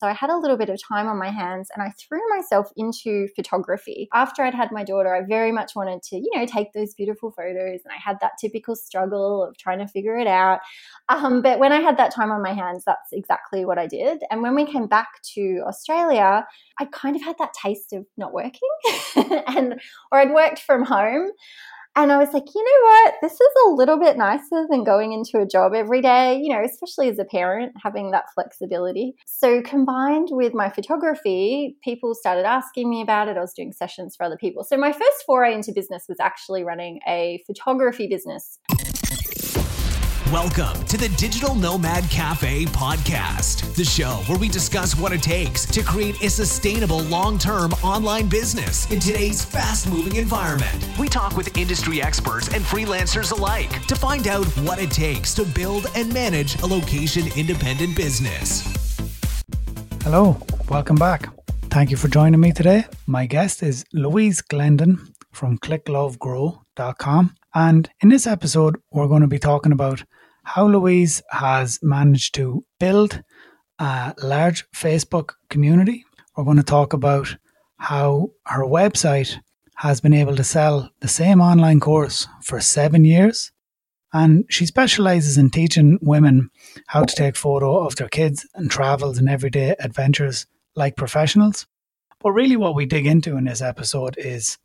So I had a little bit of time on my hands and I threw myself into photography. After I'd had my daughter, I very much wanted to, you know, take those beautiful photos and I had that typical struggle of trying to figure it out. Um, but when I had that time on my hands, that's exactly what I did. And when we came back to Australia, I kind of had that taste of not working and or I'd worked from home and I was like, you know what? This is a little bit nicer than going into a job every day, you know, especially as a parent, having that flexibility. So, combined with my photography, people started asking me about it. I was doing sessions for other people. So, my first foray into business was actually running a photography business. Welcome to the Digital Nomad Cafe podcast, the show where we discuss what it takes to create a sustainable long term online business in today's fast moving environment. We talk with industry experts and freelancers alike to find out what it takes to build and manage a location independent business. Hello, welcome back. Thank you for joining me today. My guest is Louise Glendon from clicklovegrow.com. And in this episode, we're going to be talking about how Louise has managed to build a large Facebook community. We're going to talk about how her website has been able to sell the same online course for seven years. And she specializes in teaching women how to take photo of their kids and travels and everyday adventures like professionals. But really, what we dig into in this episode is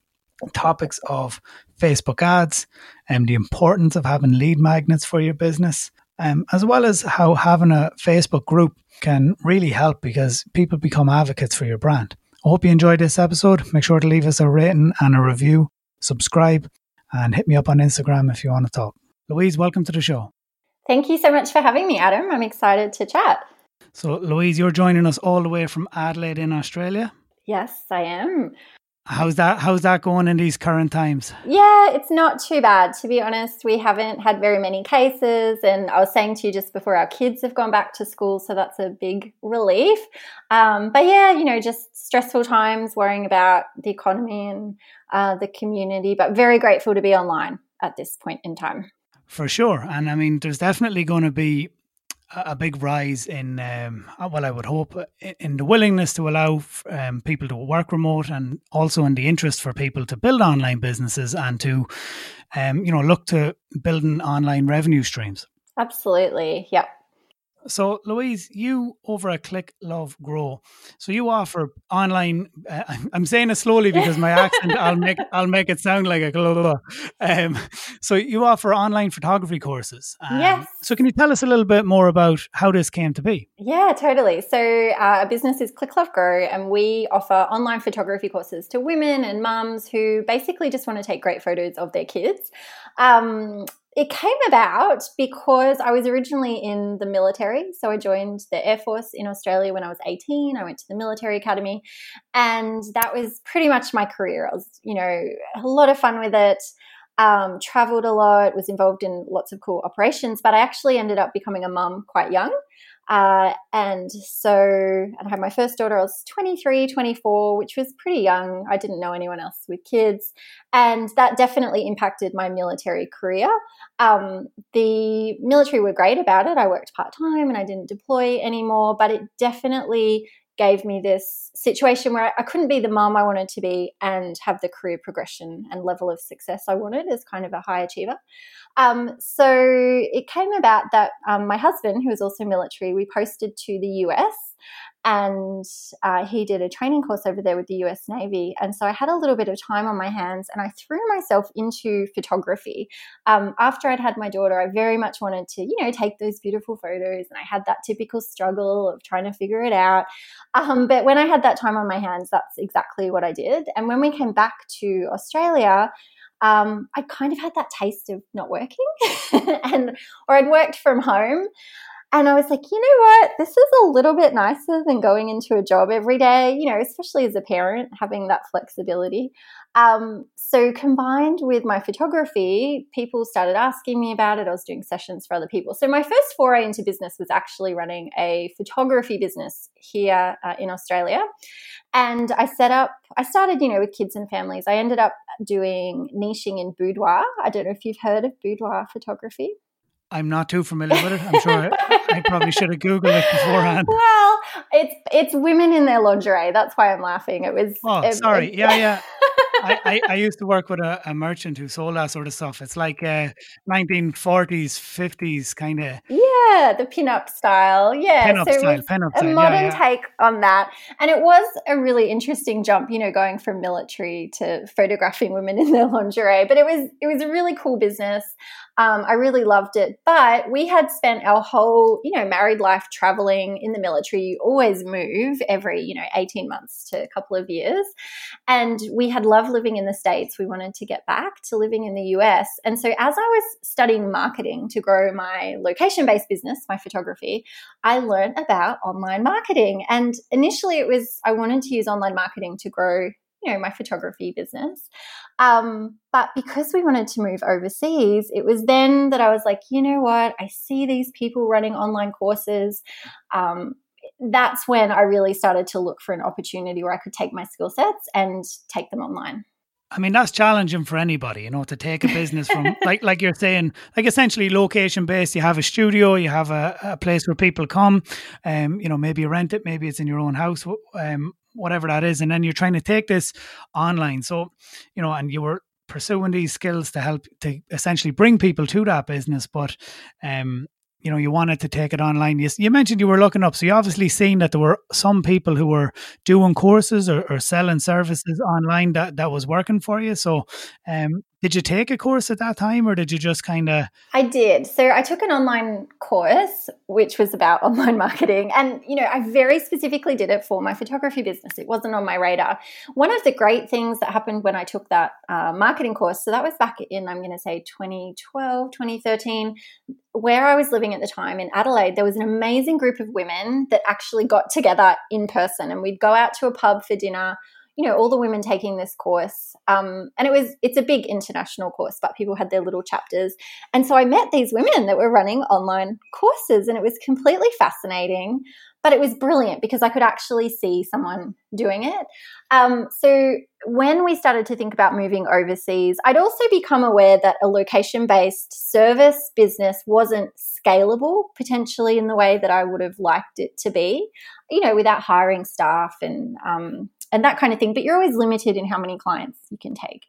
topics of Facebook ads and the importance of having lead magnets for your business, um, as well as how having a Facebook group can really help because people become advocates for your brand. I hope you enjoyed this episode. Make sure to leave us a rating and a review, subscribe, and hit me up on Instagram if you want to talk. Louise, welcome to the show. Thank you so much for having me, Adam. I'm excited to chat. So, Louise, you're joining us all the way from Adelaide in Australia. Yes, I am. How's that? How's that going in these current times? Yeah, it's not too bad to be honest. We haven't had very many cases, and I was saying to you just before, our kids have gone back to school, so that's a big relief. Um, but yeah, you know, just stressful times, worrying about the economy and uh, the community, but very grateful to be online at this point in time. For sure, and I mean, there's definitely going to be a big rise in, um, uh, well, I would hope, uh, in the willingness to allow um, people to work remote, and also in the interest for people to build online businesses and to, um, you know, look to building online revenue streams. Absolutely, yep. So, Louise, you over at Click Love Grow, so you offer online. Uh, I'm saying it slowly because my accent. I'll make I'll make it sound like a blah, blah, blah. Um, so you offer online photography courses. Um, yes. So, can you tell us a little bit more about how this came to be? Yeah, totally. So, uh, our business is Click Love Grow, and we offer online photography courses to women and mums who basically just want to take great photos of their kids. Um, it came about because I was originally in the military. So I joined the Air Force in Australia when I was 18. I went to the military academy, and that was pretty much my career. I was, you know, a lot of fun with it. Um, traveled a lot, was involved in lots of cool operations, but I actually ended up becoming a mum quite young. Uh, and so I had my first daughter, I was 23, 24, which was pretty young. I didn't know anyone else with kids. And that definitely impacted my military career. Um, the military were great about it. I worked part time and I didn't deploy anymore, but it definitely gave me this situation where I couldn't be the mom I wanted to be and have the career progression and level of success I wanted as kind of a high achiever. Um, so it came about that um, my husband, who was also military, we posted to the US and uh, he did a training course over there with the US Navy. And so I had a little bit of time on my hands and I threw myself into photography. Um, after I'd had my daughter, I very much wanted to, you know, take those beautiful photos and I had that typical struggle of trying to figure it out. Um, but when I had that time on my hands, that's exactly what I did. And when we came back to Australia, um, I kind of had that taste of not working and or I'd worked from home and I was like, you know what? This is a little bit nicer than going into a job every day, you know, especially as a parent, having that flexibility. Um, so, combined with my photography, people started asking me about it. I was doing sessions for other people. So, my first foray into business was actually running a photography business here uh, in Australia. And I set up, I started, you know, with kids and families. I ended up doing niching in boudoir. I don't know if you've heard of boudoir photography. I'm not too familiar with it. I'm sure I, I, probably should have Googled it beforehand. Well, it's it's women in their lingerie. That's why I'm laughing. It was. Oh, it, sorry. It, yeah, yeah. I, I, I, used to work with a, a, merchant who sold that sort of stuff. It's like uh, 1940s, 50s kind of. Yeah, the pin-up style. Yeah, pin-up so style. Pin-up a style. modern yeah, yeah. take on that, and it was a really interesting jump. You know, going from military to photographing women in their lingerie, but it was it was a really cool business. Um, I really loved it, but we had spent our whole, you know, married life traveling in the military. You always move every, you know, 18 months to a couple of years. And we had loved living in the States. We wanted to get back to living in the US. And so as I was studying marketing to grow my location based business, my photography, I learned about online marketing. And initially it was, I wanted to use online marketing to grow you know my photography business um, but because we wanted to move overseas it was then that i was like you know what i see these people running online courses um, that's when i really started to look for an opportunity where i could take my skill sets and take them online I mean that's challenging for anybody, you know, to take a business from like like you're saying, like essentially location based. You have a studio, you have a, a place where people come, um, you know, maybe you rent it, maybe it's in your own house, um, whatever that is, and then you're trying to take this online. So, you know, and you were pursuing these skills to help to essentially bring people to that business, but um, you know you wanted to take it online. You, you mentioned you were looking up so you obviously seen that there were some people who were doing courses or, or selling services online that, that was working for you. So um, did you take a course at that time or did you just kind of i did. So i took an online course which was about online marketing and you know i very specifically did it for my photography business. It wasn't on my radar. One of the great things that happened when i took that uh, marketing course so that was back in i'm going to say 2012 2013 where I was living at the time in Adelaide, there was an amazing group of women that actually got together in person and we'd go out to a pub for dinner you know all the women taking this course um, and it was it's a big international course but people had their little chapters. And so i met these women that were running online courses and it was completely fascinating but it was brilliant because I could actually see someone doing it. Um, so when we started to think about moving overseas, I'd also become aware that a location based service business wasn't scalable potentially in the way that I would have liked it to be, you know, without hiring staff and um, and that kind of thing. But you're always limited in how many clients you can take.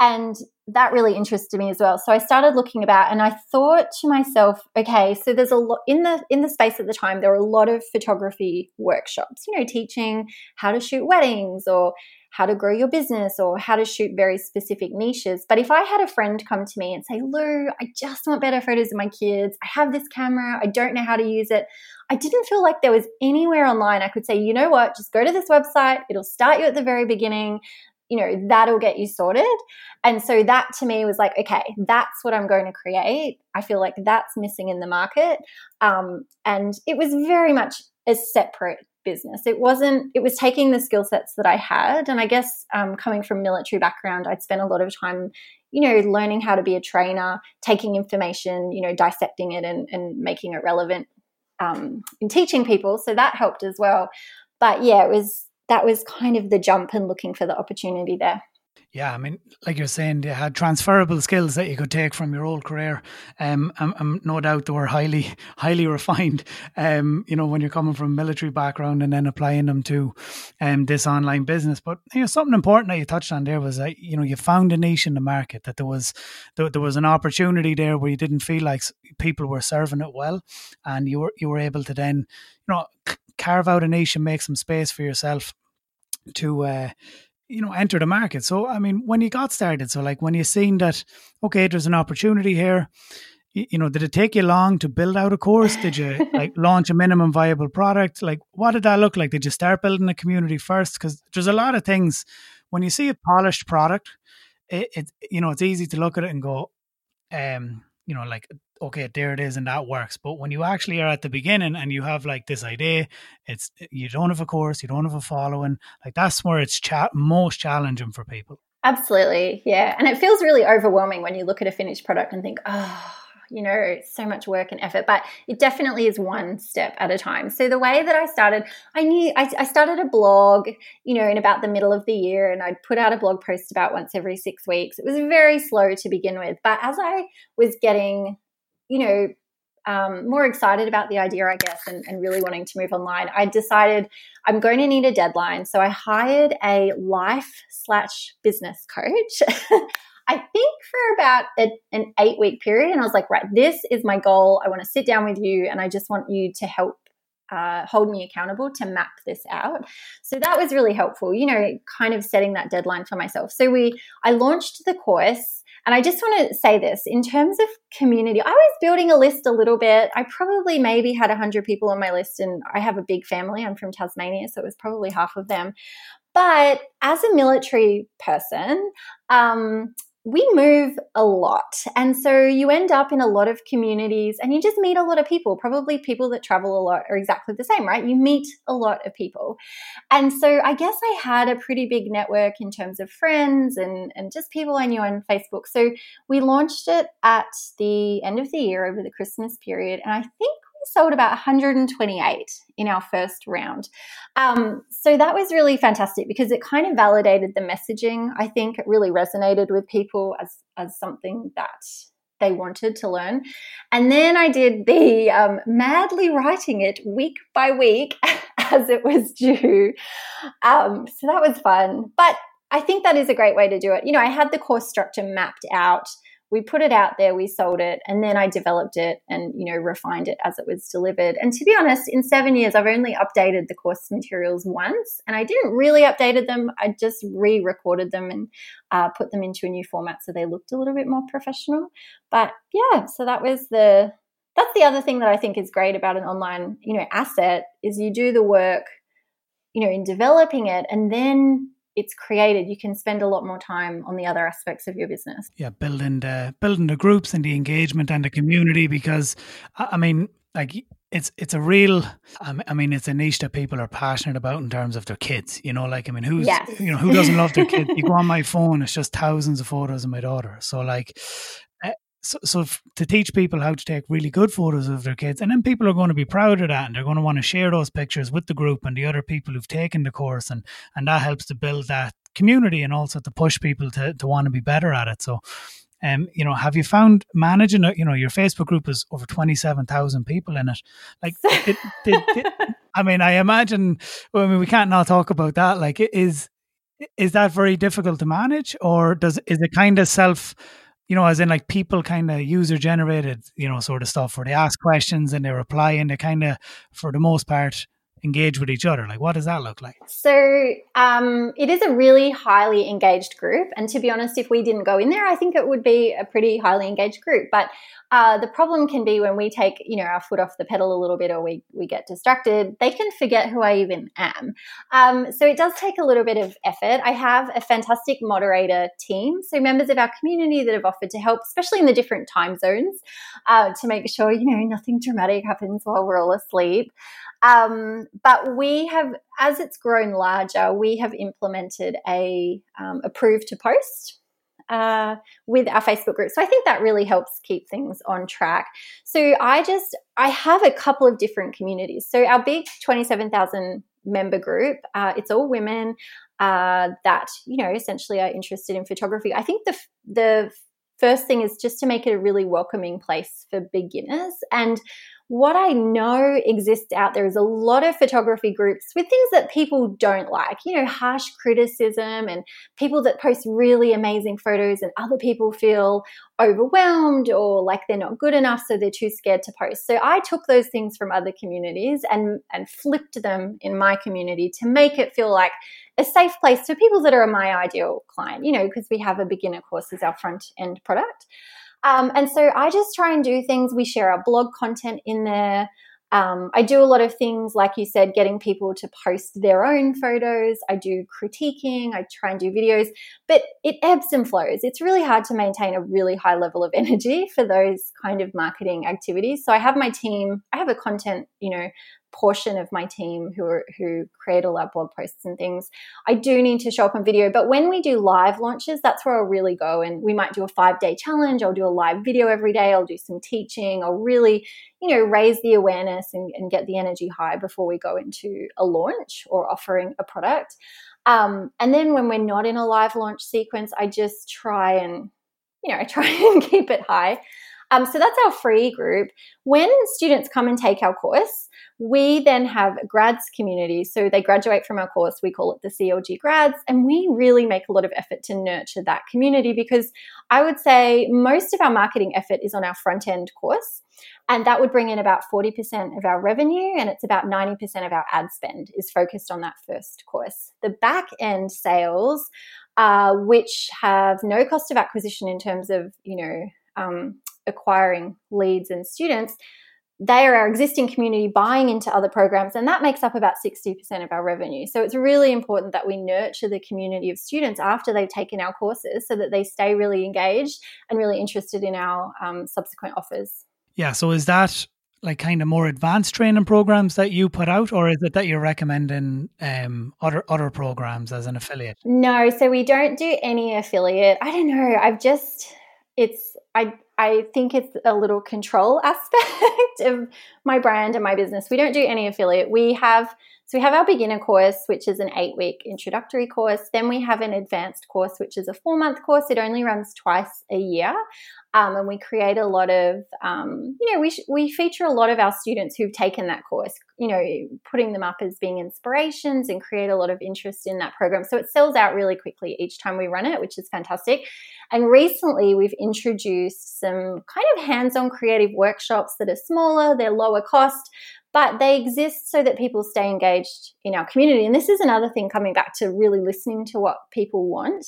And that really interested me as well. So I started looking about and I thought to myself, okay, so there's a lot in the in the space at the time, there were a lot of photography workshops, you know, teaching how to shoot weddings or how to grow your business or how to shoot very specific niches. But if I had a friend come to me and say, Lou, I just want better photos of my kids. I have this camera. I don't know how to use it. I didn't feel like there was anywhere online I could say, you know what, just go to this website. It'll start you at the very beginning you know, that'll get you sorted. And so that to me was like, okay, that's what I'm going to create. I feel like that's missing in the market. Um, and it was very much a separate business. It wasn't, it was taking the skill sets that I had. And I guess um, coming from military background, I'd spent a lot of time, you know, learning how to be a trainer, taking information, you know, dissecting it and, and making it relevant um, in teaching people. So that helped as well. But yeah, it was that was kind of the jump and looking for the opportunity there. Yeah, I mean, like you're saying, you had transferable skills that you could take from your old career. Um, I'm, I'm no doubt they were highly, highly refined. Um, you know, when you're coming from a military background and then applying them to, um, this online business. But you know, something important that you touched on there was that you know you found a niche in the market that there was there, there was an opportunity there where you didn't feel like people were serving it well, and you were you were able to then you know carve out a niche and make some space for yourself to uh, you know enter the market. So i mean when you got started so like when you seen that okay there's an opportunity here you, you know did it take you long to build out a course? Did you like launch a minimum viable product? Like what did that look like? Did you start building a community first? Because there's a lot of things when you see a polished product it, it you know it's easy to look at it and go um you know like okay, there it is, and that works. But when you actually are at the beginning and you have like this idea, it's eh, you don't have a course, you don't have a following, like that's where it's cha- most challenging for people. Absolutely, yeah, and it feels really overwhelming when you look at a finished product and think, oh you know, so much work and effort, but it definitely is one step at a time. So the way that I started, I knew I, I, started a blog, you know, in about the middle of the year, and I'd put out a blog post about once every six weeks. It was very slow to begin with, but as I was getting, you know, um, more excited about the idea, I guess, and, and really wanting to move online, I decided I'm going to need a deadline. So I hired a life slash business coach. I think for about a, an eight week period. And I was like, right, this is my goal. I want to sit down with you and I just want you to help uh, hold me accountable to map this out. So that was really helpful, you know, kind of setting that deadline for myself. So we, I launched the course. And I just want to say this in terms of community, I was building a list a little bit. I probably maybe had 100 people on my list, and I have a big family. I'm from Tasmania, so it was probably half of them. But as a military person, um, we move a lot. And so you end up in a lot of communities and you just meet a lot of people. Probably people that travel a lot are exactly the same, right? You meet a lot of people. And so I guess I had a pretty big network in terms of friends and, and just people I knew on Facebook. So we launched it at the end of the year over the Christmas period. And I think sold about 128 in our first round. Um, so that was really fantastic because it kind of validated the messaging. I think it really resonated with people as, as something that they wanted to learn. And then I did the um, madly writing it week by week as it was due. Um, so that was fun. But I think that is a great way to do it. You know, I had the course structure mapped out we put it out there, we sold it, and then I developed it and you know refined it as it was delivered. And to be honest, in seven years, I've only updated the course materials once, and I didn't really updated them. I just re-recorded them and uh, put them into a new format so they looked a little bit more professional. But yeah, so that was the that's the other thing that I think is great about an online you know asset is you do the work you know in developing it and then it's created, you can spend a lot more time on the other aspects of your business. Yeah, building the building the groups and the engagement and the community because I mean, like it's it's a real I mean it's a niche that people are passionate about in terms of their kids you know like I mean who's yes. you know who doesn't love their kid you go on my phone it's just thousands of photos of my daughter so like so, so to teach people how to take really good photos of their kids and then people are going to be proud of that and they're going to want to share those pictures with the group and the other people who've taken the course and and that helps to build that community and also to push people to, to want to be better at it so um, you know, have you found managing it? You know, your Facebook group is over twenty seven thousand people in it. Like, it, it, it, I mean, I imagine. I mean, we can't now talk about that. Like, is is that very difficult to manage, or does is it kind of self you know, as in like people kind of user generated, you know, sort of stuff where they ask questions and they reply and they kind of, for the most part, engage with each other? Like, what does that look like? So, um, it is a really highly engaged group. And to be honest, if we didn't go in there, I think it would be a pretty highly engaged group. But uh, the problem can be when we take, you know, our foot off the pedal a little bit or we, we get distracted, they can forget who I even am. Um, so it does take a little bit of effort. I have a fantastic moderator team. So members of our community that have offered to help, especially in the different time zones, uh, to make sure, you know, nothing dramatic happens while we're all asleep. Um, but we have, as it's grown larger, we have implemented a um, approved to post uh, with our Facebook group. So I think that really helps keep things on track. So I just, I have a couple of different communities. So our big 27,000 member group, uh, it's all women uh, that, you know, essentially are interested in photography. I think the, the first thing is just to make it a really welcoming place for beginners. And what I know exists out there is a lot of photography groups with things that people don't like, you know, harsh criticism and people that post really amazing photos and other people feel overwhelmed or like they're not good enough so they're too scared to post. So I took those things from other communities and and flipped them in my community to make it feel like a safe place for people that are my ideal client, you know, because we have a beginner course as our front end product. Um, and so I just try and do things. We share our blog content in there. Um, I do a lot of things, like you said, getting people to post their own photos. I do critiquing. I try and do videos, but it ebbs and flows. It's really hard to maintain a really high level of energy for those kind of marketing activities. So I have my team, I have a content, you know, portion of my team who are, who create all our blog posts and things. I do need to show up on video, but when we do live launches, that's where I'll really go. And we might do a five day challenge. I'll do a live video every day. I'll do some teaching. I'll really, you know, raise the awareness and, and get the energy high before we go into a launch or offering a product. Um, and then when we're not in a live launch sequence, I just try and, you know, I try and keep it high. Um, so that's our free group. When students come and take our course, we then have grads community. So they graduate from our course. We call it the CLG grads. And we really make a lot of effort to nurture that community because I would say most of our marketing effort is on our front end course. And that would bring in about 40% of our revenue, and it's about 90% of our ad spend is focused on that first course. The back end sales, uh, which have no cost of acquisition in terms of, you know, um, acquiring leads and students, they are our existing community buying into other programs, and that makes up about 60% of our revenue. So it's really important that we nurture the community of students after they've taken our courses so that they stay really engaged and really interested in our um, subsequent offers. Yeah. So is that like kind of more advanced training programs that you put out, or is it that you're recommending um, other other programs as an affiliate? No, so we don't do any affiliate. I don't know. I've just it's I I think it's a little control aspect of my brand and my business. We don't do any affiliate. We have so we have our beginner course, which is an eight week introductory course. Then we have an advanced course, which is a four month course. It only runs twice a year. Um, and we create a lot of, um, you know, we, sh- we feature a lot of our students who've taken that course, you know, putting them up as being inspirations and create a lot of interest in that program. So it sells out really quickly each time we run it, which is fantastic. And recently we've introduced some kind of hands on creative workshops that are smaller, they're lower cost, but they exist so that people stay engaged in our community. And this is another thing coming back to really listening to what people want.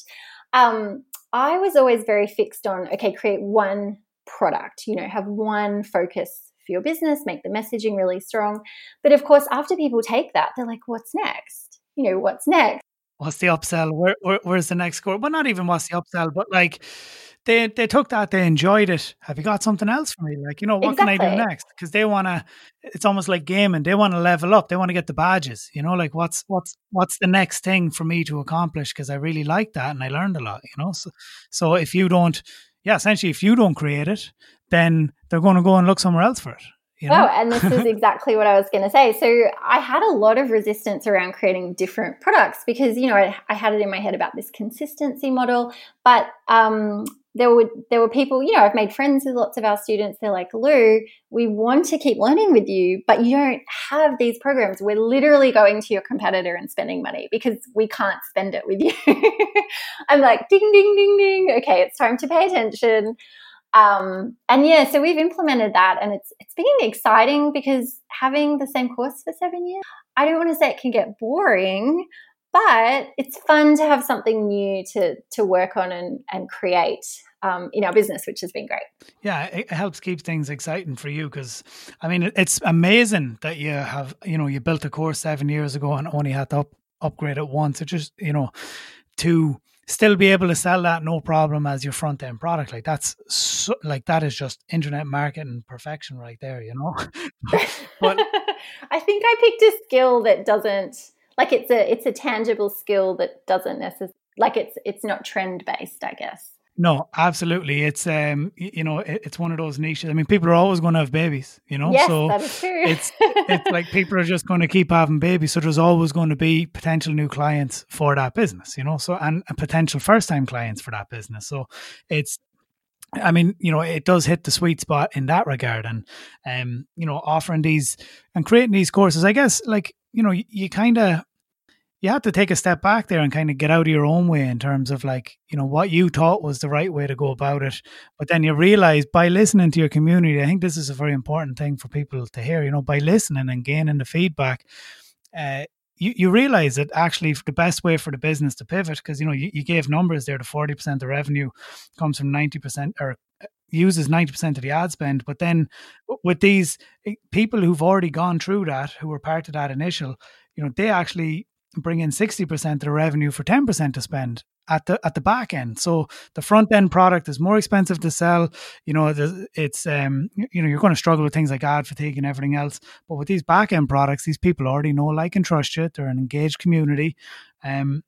Um, I was always very fixed on okay, create one product, you know, have one focus for your business, make the messaging really strong. But of course, after people take that, they're like, what's next? You know, what's next? What's the upsell? Where, where, where's the next score? Well, not even what's the upsell, but like they they took that, they enjoyed it. Have you got something else for me? Like, you know, what exactly. can I do next? Because they want to. It's almost like gaming. They want to level up. They want to get the badges. You know, like what's what's what's the next thing for me to accomplish? Because I really like that and I learned a lot. You know, so so if you don't, yeah, essentially, if you don't create it, then they're going to go and look somewhere else for it. You know? Oh, and this is exactly what I was going to say. So I had a lot of resistance around creating different products because you know I, I had it in my head about this consistency model, but um, there were there were people, you know, I've made friends with lots of our students. They're like, Lou, we want to keep learning with you, but you don't have these programs. We're literally going to your competitor and spending money because we can't spend it with you. I'm like, ding, ding, ding, ding. Okay, it's time to pay attention. Um, and yeah, so we've implemented that, and it's it's been exciting because having the same course for seven years, I don't want to say it can get boring, but it's fun to have something new to to work on and and create um, in our business, which has been great. Yeah, it helps keep things exciting for you because, I mean, it's amazing that you have you know you built a course seven years ago and only had to up, upgrade it once. It just you know to still be able to sell that no problem as your front end product like that's so, like that is just internet marketing perfection right there you know but i think i picked a skill that doesn't like it's a it's a tangible skill that doesn't necessarily like it's it's not trend based i guess. No absolutely. It's um you know it's one of those niches. I mean people are always going to have babies you know yes, so that is true. it's it's like people are just going to keep having babies. So there's always going to be potential new clients for that business you know so and, and potential first time clients for that business. So it's I mean, you know, it does hit the sweet spot in that regard, and um, you know, offering these and creating these courses. I guess, like you know, you, you kind of you have to take a step back there and kind of get out of your own way in terms of like you know what you thought was the right way to go about it. But then you realize by listening to your community i think this is a very important thing for people to hear you know by listening and gaining the feedback uh, you, you realize that actually the best way for the business to pivot because you know you, you gave numbers there the 40% of revenue comes from 90% or uh, uses 90% of the ad spend. But then with these eh, people who've already gone through that who were part of that initial you know they actually bring in 60% of the revenue for 10% to spend at the at the back end. So the front end product is more expensive to sell. You know, it's um you know you're going to struggle with things like ad fatigue and everything else. But with these back end products, these people already know, like, and trust you. They're an engaged community, um,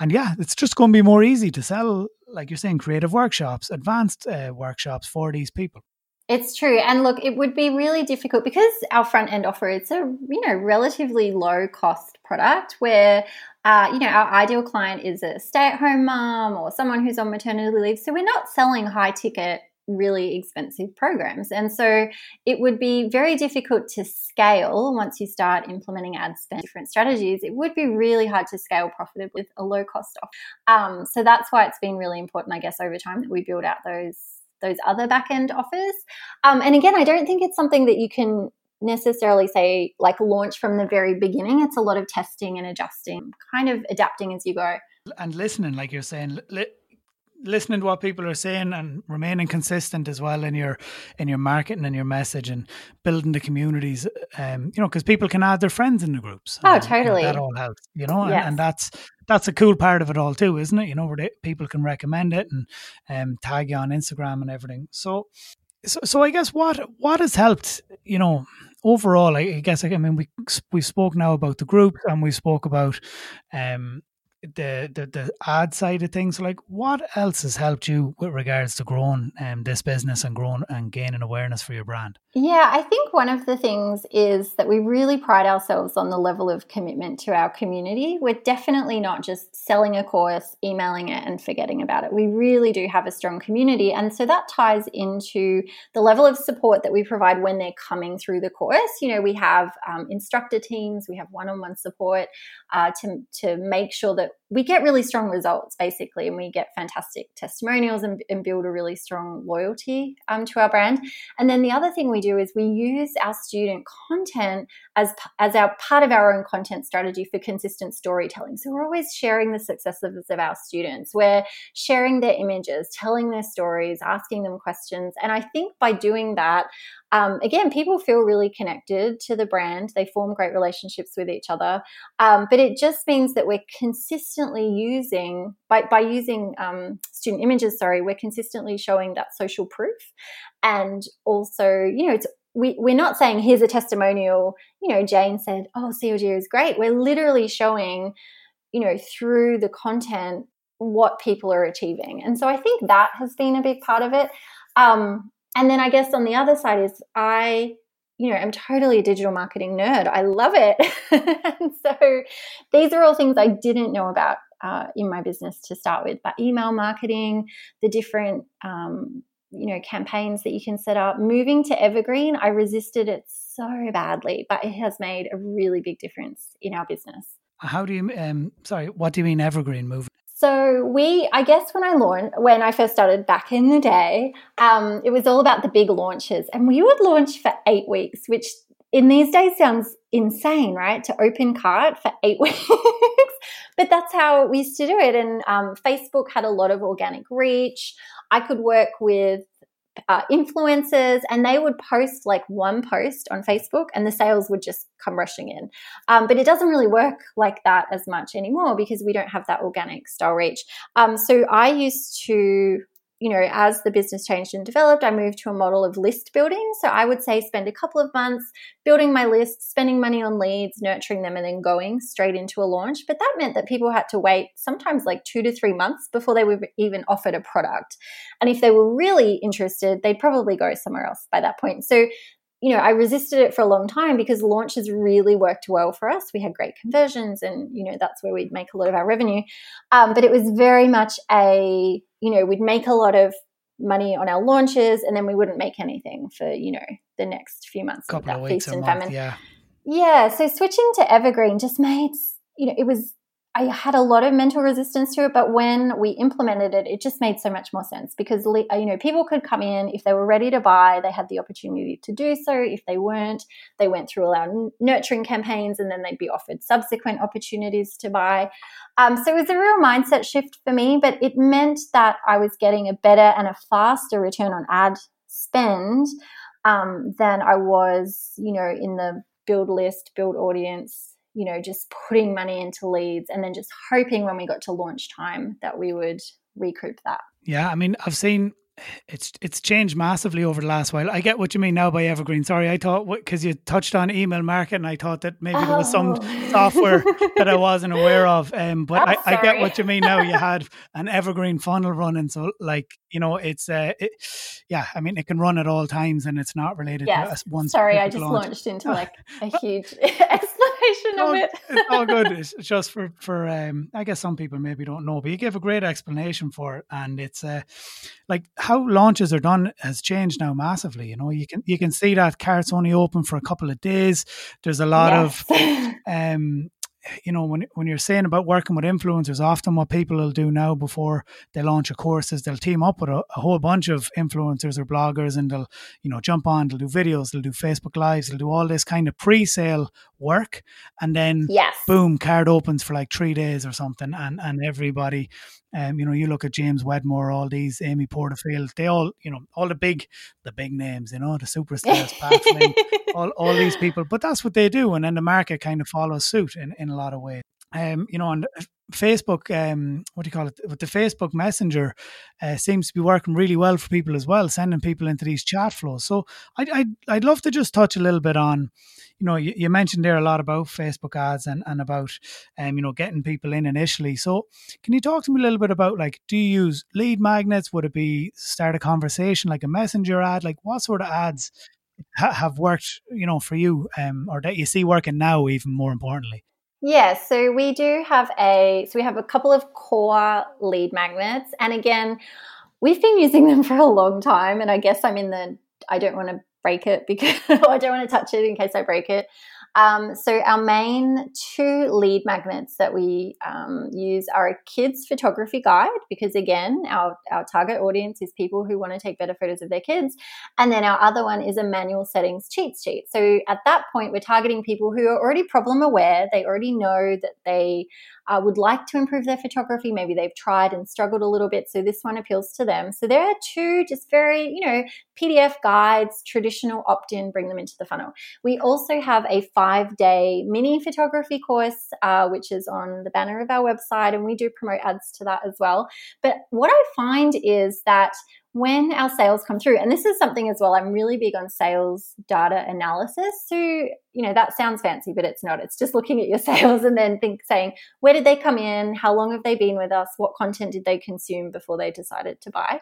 and yeah, it's just going to be more easy to sell, like you're saying, creative workshops, advanced uh, workshops for these people. It's true. And look, it would be really difficult because our front end offer it's a you know relatively low cost product where uh, you know our ideal client is a stay at home mom or someone who's on maternity leave. So we're not selling high ticket really expensive programs. And so it would be very difficult to scale once you start implementing ad spend different strategies. It would be really hard to scale profitably with a low cost offer. Um, so that's why it's been really important, I guess, over time that we build out those those other back end offers. Um, and again, I don't think it's something that you can necessarily say like launch from the very beginning. It's a lot of testing and adjusting, kind of adapting as you go. And listening, like you're saying, li- listening to what people are saying and remaining consistent as well in your in your marketing and your message and building the communities um you know because people can add their friends in the groups. Oh and, totally know, that all helps you know yes. and, and, that's that's a cool part of it all too isn't it? You know where they, people can recommend it and um tag you on instagram and everything. So so, so i guess what what has helped you know overall i guess i mean we we spoke now about the group and we spoke about um the, the the ad side of things like what else has helped you with regards to growing um, this business and growing and gaining awareness for your brand? Yeah i think one of the things is that we really pride ourselves on the level of commitment to our community. We're definitely not just selling a course emailing it and forgetting about it. We really do have a strong community and so that ties into the level of support that we provide when they're coming through the course. You know we have um, instructor teams we have one-on-one support uh, to, to make sure that we get really strong results basically and we get fantastic testimonials and, and build a really strong loyalty um, to our brand and then the other thing we do is we use our student content as as our part of our own content strategy for consistent storytelling so we're always sharing the successes of our students we're sharing their images telling their stories asking them questions and i think by doing that um, again, people feel really connected to the brand. They form great relationships with each other. Um, but it just means that we're consistently using, by, by using um, student images, sorry, we're consistently showing that social proof. And also, you know, it's we, we're not saying here's a testimonial, you know, Jane said, oh, CLG is great. We're literally showing, you know, through the content what people are achieving. And so I think that has been a big part of it. Um, and then I guess on the other side is I, you know, I'm totally a digital marketing nerd. I love it. and so these are all things I didn't know about uh, in my business to start with, but email marketing, the different, um, you know, campaigns that you can set up. Moving to Evergreen, I resisted it so badly, but it has made a really big difference in our business. How do you, um, sorry, what do you mean Evergreen moving? So we, I guess, when I launched, when I first started back in the day, um, it was all about the big launches, and we would launch for eight weeks, which in these days sounds insane, right? To open cart for eight weeks, but that's how we used to do it. And um, Facebook had a lot of organic reach. I could work with uh, influencers and they would post like one post on Facebook and the sales would just come rushing in. Um, but it doesn't really work like that as much anymore because we don't have that organic style reach. Um, so I used to you know, as the business changed and developed, I moved to a model of list building. So I would say spend a couple of months building my list, spending money on leads, nurturing them, and then going straight into a launch. But that meant that people had to wait sometimes like two to three months before they were even offered a product. And if they were really interested, they'd probably go somewhere else by that point. So you know, I resisted it for a long time because launches really worked well for us. We had great conversions, and you know that's where we'd make a lot of our revenue. Um, but it was very much a, you know, we'd make a lot of money on our launches, and then we wouldn't make anything for you know the next few months. Couple of, that weeks feast and famine. Yeah, yeah. So switching to Evergreen just made you know it was I had a lot of mental resistance to it, but when we implemented it, it just made so much more sense because you know people could come in if they were ready to buy, they had the opportunity to do so. If they weren't, they went through our nurturing campaigns, and then they'd be offered subsequent opportunities to buy. Um, so it was a real mindset shift for me, but it meant that I was getting a better and a faster return on ad spend um, than I was, you know, in the build list, build audience you know, just putting money into leads and then just hoping when we got to launch time that we would recoup that. Yeah, I mean, I've seen it's it's changed massively over the last while. I get what you mean now by evergreen. Sorry, I thought because you touched on email marketing, I thought that maybe oh. there was some oh. software that I wasn't aware of. Um, but I, I, get what you mean now. You had an evergreen funnel running, so like you know, it's uh, it, yeah. I mean, it can run at all times, and it's not related yes. to one. Sorry, I just launch. launched into like a huge explanation of it. it's all good. It's just for for um, I guess some people maybe don't know, but you gave a great explanation for it, and it's uh, like how launches are done has changed now massively. You know, you can you can see that cart's only open for a couple of days. There's a lot yes. of um, you know, when when you're saying about working with influencers, often what people will do now before they launch a course is they'll team up with a, a, whole bunch of influencers or bloggers, and they'll you know jump on, they'll do videos, they'll do Facebook lives, they'll do all this kind of pre-sale work, and then yes. boom, cart opens for like three days or something, and and everybody um, you know, you look at James Wedmore, all these Amy Porterfield, they all, you know, all the big, the big names, you know, the superstars, Pat Flynn, all, all these people. But that's what they do, and then the market kind of follows suit in, in a lot of ways. Um, you know, and Facebook, um, what do you call it? With the Facebook Messenger, uh, seems to be working really well for people as well, sending people into these chat flows. So I'd, I'd, I'd love to just touch a little bit on, you know, you, you, mentioned there a lot about Facebook ads and, and about, um, you know, getting people in initially. So can you talk to me a little bit about like, do you use lead magnets? Would it be start a conversation like a messenger ad? Like what sort of ads ha- have worked, you know, for you um, or that you see working now, even more importantly? Yeah, so we do have a so we have a couple of core lead magnets, and again, we've been using them for a long time, and I guess I'm in the I don't want to break it because I don't want to touch it in case I break it. Um, so our main two lead magnets that we um, use are a kids photography guide because again, our, our target audience is people who want to take better photos of their kids. And then our other one is a manual settings cheat sheet. So at that point, we're targeting people who are already problem aware. They already know that they uh, would like to improve their photography. Maybe they've tried and struggled a little bit. So this one appeals to them. So there are two just very, you know, PDF guides, traditional opt in, bring them into the funnel. We also have a five day mini photography course, uh, which is on the banner of our website, and we do promote ads to that as well. But what I find is that when our sales come through, and this is something as well, I'm really big on sales data analysis. So, you know, that sounds fancy, but it's not. It's just looking at your sales and then think saying, where did they come in? How long have they been with us? What content did they consume before they decided to buy?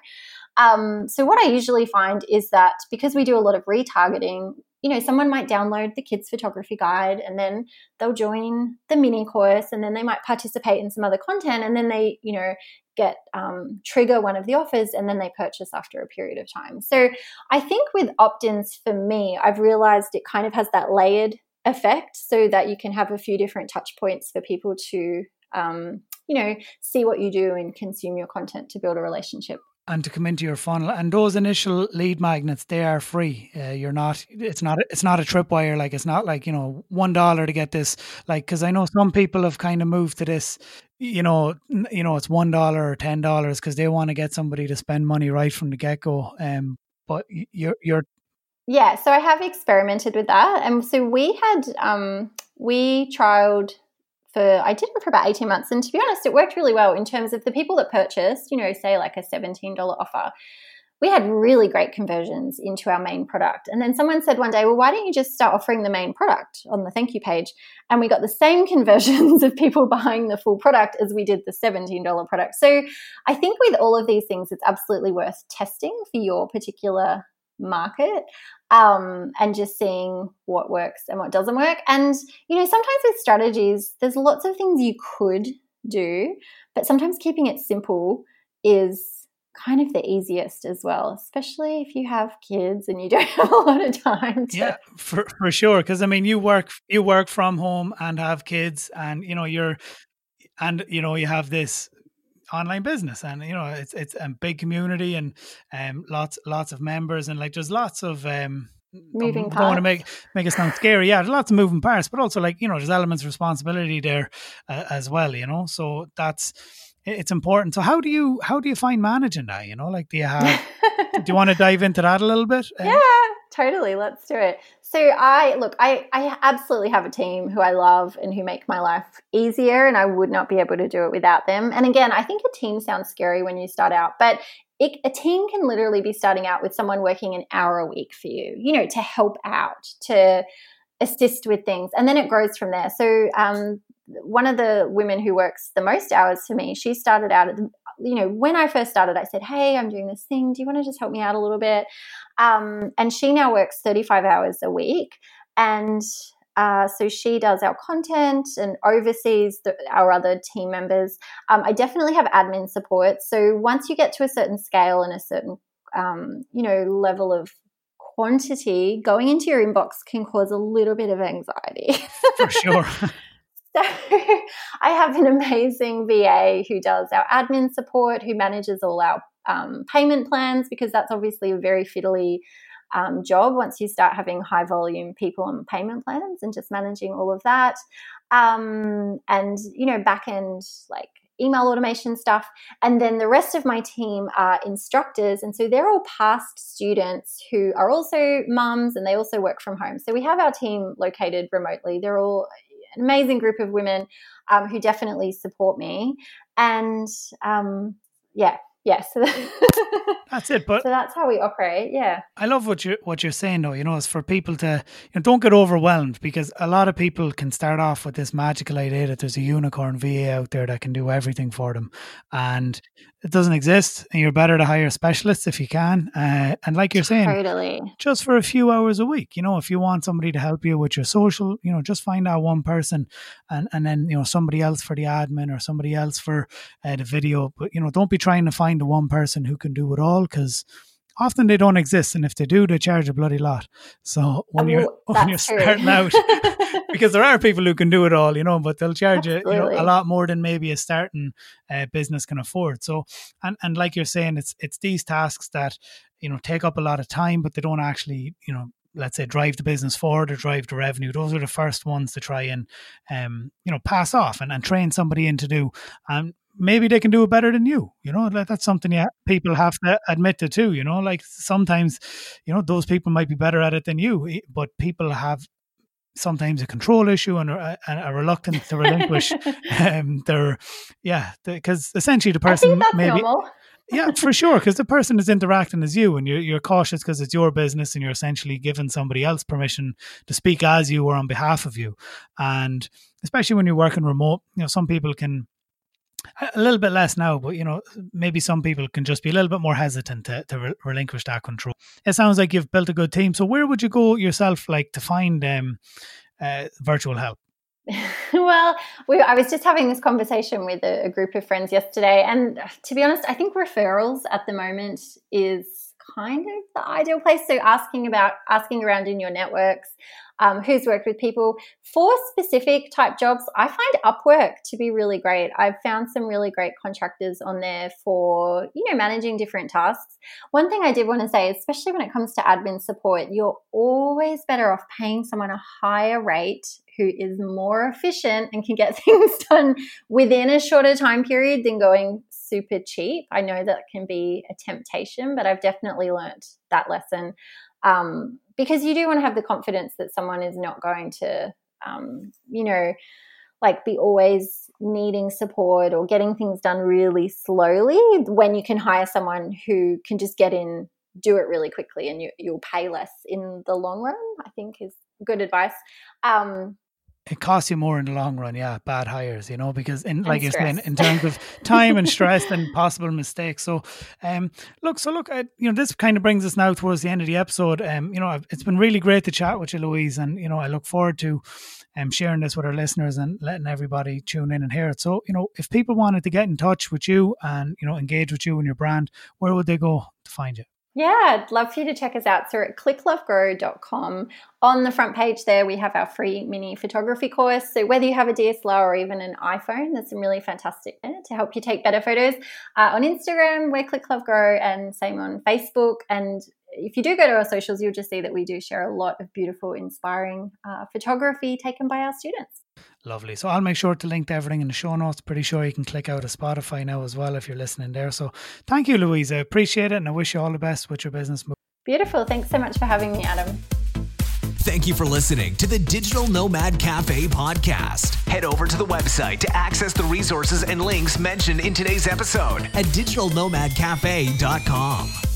Um, so, what I usually find is that because we do a lot of retargeting, you know, someone might download the kids photography guide and then they'll join the mini course and then they might participate in some other content and then they, you know, get um, trigger one of the offers and then they purchase after a period of time. So I think with opt-ins for me, I've realized it kind of has that layered effect so that you can have a few different touch points for people to um, you know see what you do and consume your content to build a relationship and to come into your funnel and those initial lead magnets they are free uh, you're not it's not it's not a tripwire like it's not like you know one dollar to get this like because i know some people have kind of moved to this you know you know it's one dollar or ten dollars because they want to get somebody to spend money right from the get-go um but you're you're yeah so i have experimented with that and so we had um we trialed for I did it for about 18 months. And to be honest, it worked really well in terms of the people that purchased, you know, say like a $17 offer. We had really great conversions into our main product. And then someone said one day, well, why don't you just start offering the main product on the thank you page? And we got the same conversions of people buying the full product as we did the $17 product. So I think with all of these things, it's absolutely worth testing for your particular market um, and just seeing what works and what doesn't work. And, you know, sometimes with strategies, there's lots of things you could do, but sometimes keeping it simple is kind of the easiest as well, especially if you have kids and you don't have a lot of time. To... Yeah, for, for sure. Because I mean, you work you work from home and have kids, and you know you're, and you know you have this online business and you know it's it's a big community and um lots lots of members and like there's lots of um moving parts. don't want to make make it sound scary yeah there's lots of moving parts but also like you know there's elements of responsibility there uh, as well you know so that's it's important. So how do you how do you find managing that you know? Like do you have do you want to dive into that a little bit? Um, yeah totally let's do it. So i look i i absolutely have a team who i love and who make my life easier and i would not be able to do it without them. And again i think a team sounds scary when you start out but it, a team can literally be starting out with someone working an hour a week for you you know to help out to assist with things and then it grows from there. So um, one of the women who works the most hours for me she started out at the, you know, when I first started, I said, Hey, I'm doing this thing. Do you want to just help me out a little bit? Um, and she now works 35 hours a week. And Uh, so she does our content and oversees the, our other team members. Um, I definitely have admin support. So once you get to a certain scale and a certain, um, you know, level of quantity, going into your inbox can cause a little bit of anxiety. For sure. So I have an amazing VA who does our admin support, who manages all our um, payment plans, because that's obviously a very fiddly um, job once you start having high volume people on payment plans and just managing all of that. Um, and, you know, back end like email automation stuff. And then the rest of my team are instructors. And so they're all past students who are also mums and they also work from home. So we have our team located remotely. They're all an amazing group of women um, who definitely support me. And um, yeah, yes. that's it. But so that's how we operate. Yeah. I love what you what you're saying though. You know, is for people to you know, don't get overwhelmed because a lot of people can start off with this magical idea that there's a unicorn VA out there that can do everything for them, and it doesn't exist. And you're better to hire specialists if you can. Uh, and like you're saying, totally. just for a few hours a week. You know, if you want somebody to help you with your social, you know, just find out one person, and and then you know somebody else for the admin or somebody else for uh, the video. But you know, don't be trying to find the one person who can do it all because often they don't exist, and if they do, they charge a bloody lot. So when oh, you're when you're starting out, because there are people who can do it all, you know, but they'll charge you, you know, a lot more than maybe a starting uh, business can afford. So, and and like you're saying, it's it's these tasks that you know take up a lot of time, but they don't actually, you know, let's say drive the business forward or drive the revenue those are the first ones to try and um, you know pass off and, and train somebody in to do and maybe they can do it better than you. You know, like that's something yeah, people have to admit to too. You know, like sometimes, you know, those people might be better at it than you, eh, but people have sometimes a control issue and a, a reluctance to relinquish um, their, yeah, because essentially the person maybe. Yeah, for sure. Because the person is interacting as you, and you're, you're cautious because it's your business, and you're essentially giving somebody else permission to speak as you or on behalf of you. And especially when you're working remote, you know, some people can a little bit less now, but you know, maybe some people can just be a little bit more hesitant to, to re- relinquish that control. It sounds like you've built a good team. So where would you go yourself, like to find um, uh, virtual help? well, we, I was just having this conversation with a, a group of friends yesterday, and to be honest, I think referrals at the moment is kind of the ideal place. So asking about asking around in your networks, um, who's worked with people for specific type jobs. I find Upwork to be really great. I've found some really great contractors on there for you know managing different tasks. One thing I did want to say, especially when it comes to admin support, you're always better off paying someone a higher rate who is more efficient and can get things done within a shorter time period than going super cheap. I know that can be a temptation, but I've definitely learned that lesson. Um, because you do want to have the confidence that someone is not going to, um, you know, like be always needing support or getting things done really slowly when you can hire someone who can just get in, do it really quickly, and you, you'll pay less in the long run. I think is good advice. Um, it costs you more in the long run, yeah. Bad hires, you know, because in like you're saying, in terms of time and stress and possible mistakes. So, um, look, so look, you know, this kind of brings us now towards the end of the episode. Um, you know, it's been really great to chat with you, Louise, and you know, I look forward to um sharing this with our listeners and letting everybody tune in and hear it. So, you know, if people wanted to get in touch with you and you know engage with you and your brand, where would they go to find you? Yeah, I'd love for you to check us out. So at clicklovegrow.com, on the front page there, we have our free mini photography course. So whether you have a DSLR or even an iPhone, there's some really fantastic there to help you take better photos. Uh, on Instagram, we're clicklovegrow and same on Facebook. And if you do go to our socials, you'll just see that we do share a lot of beautiful, inspiring uh, photography taken by our students. Lovely. So I'll make sure to link to everything in the show notes. Pretty sure you can click out of Spotify now as well if you're listening there. So thank you, Louise. I appreciate it and I wish you all the best with your business. Beautiful. Thanks so much for having me, Adam. Thank you for listening to the Digital Nomad Cafe podcast. Head over to the website to access the resources and links mentioned in today's episode at digitalnomadcafe.com.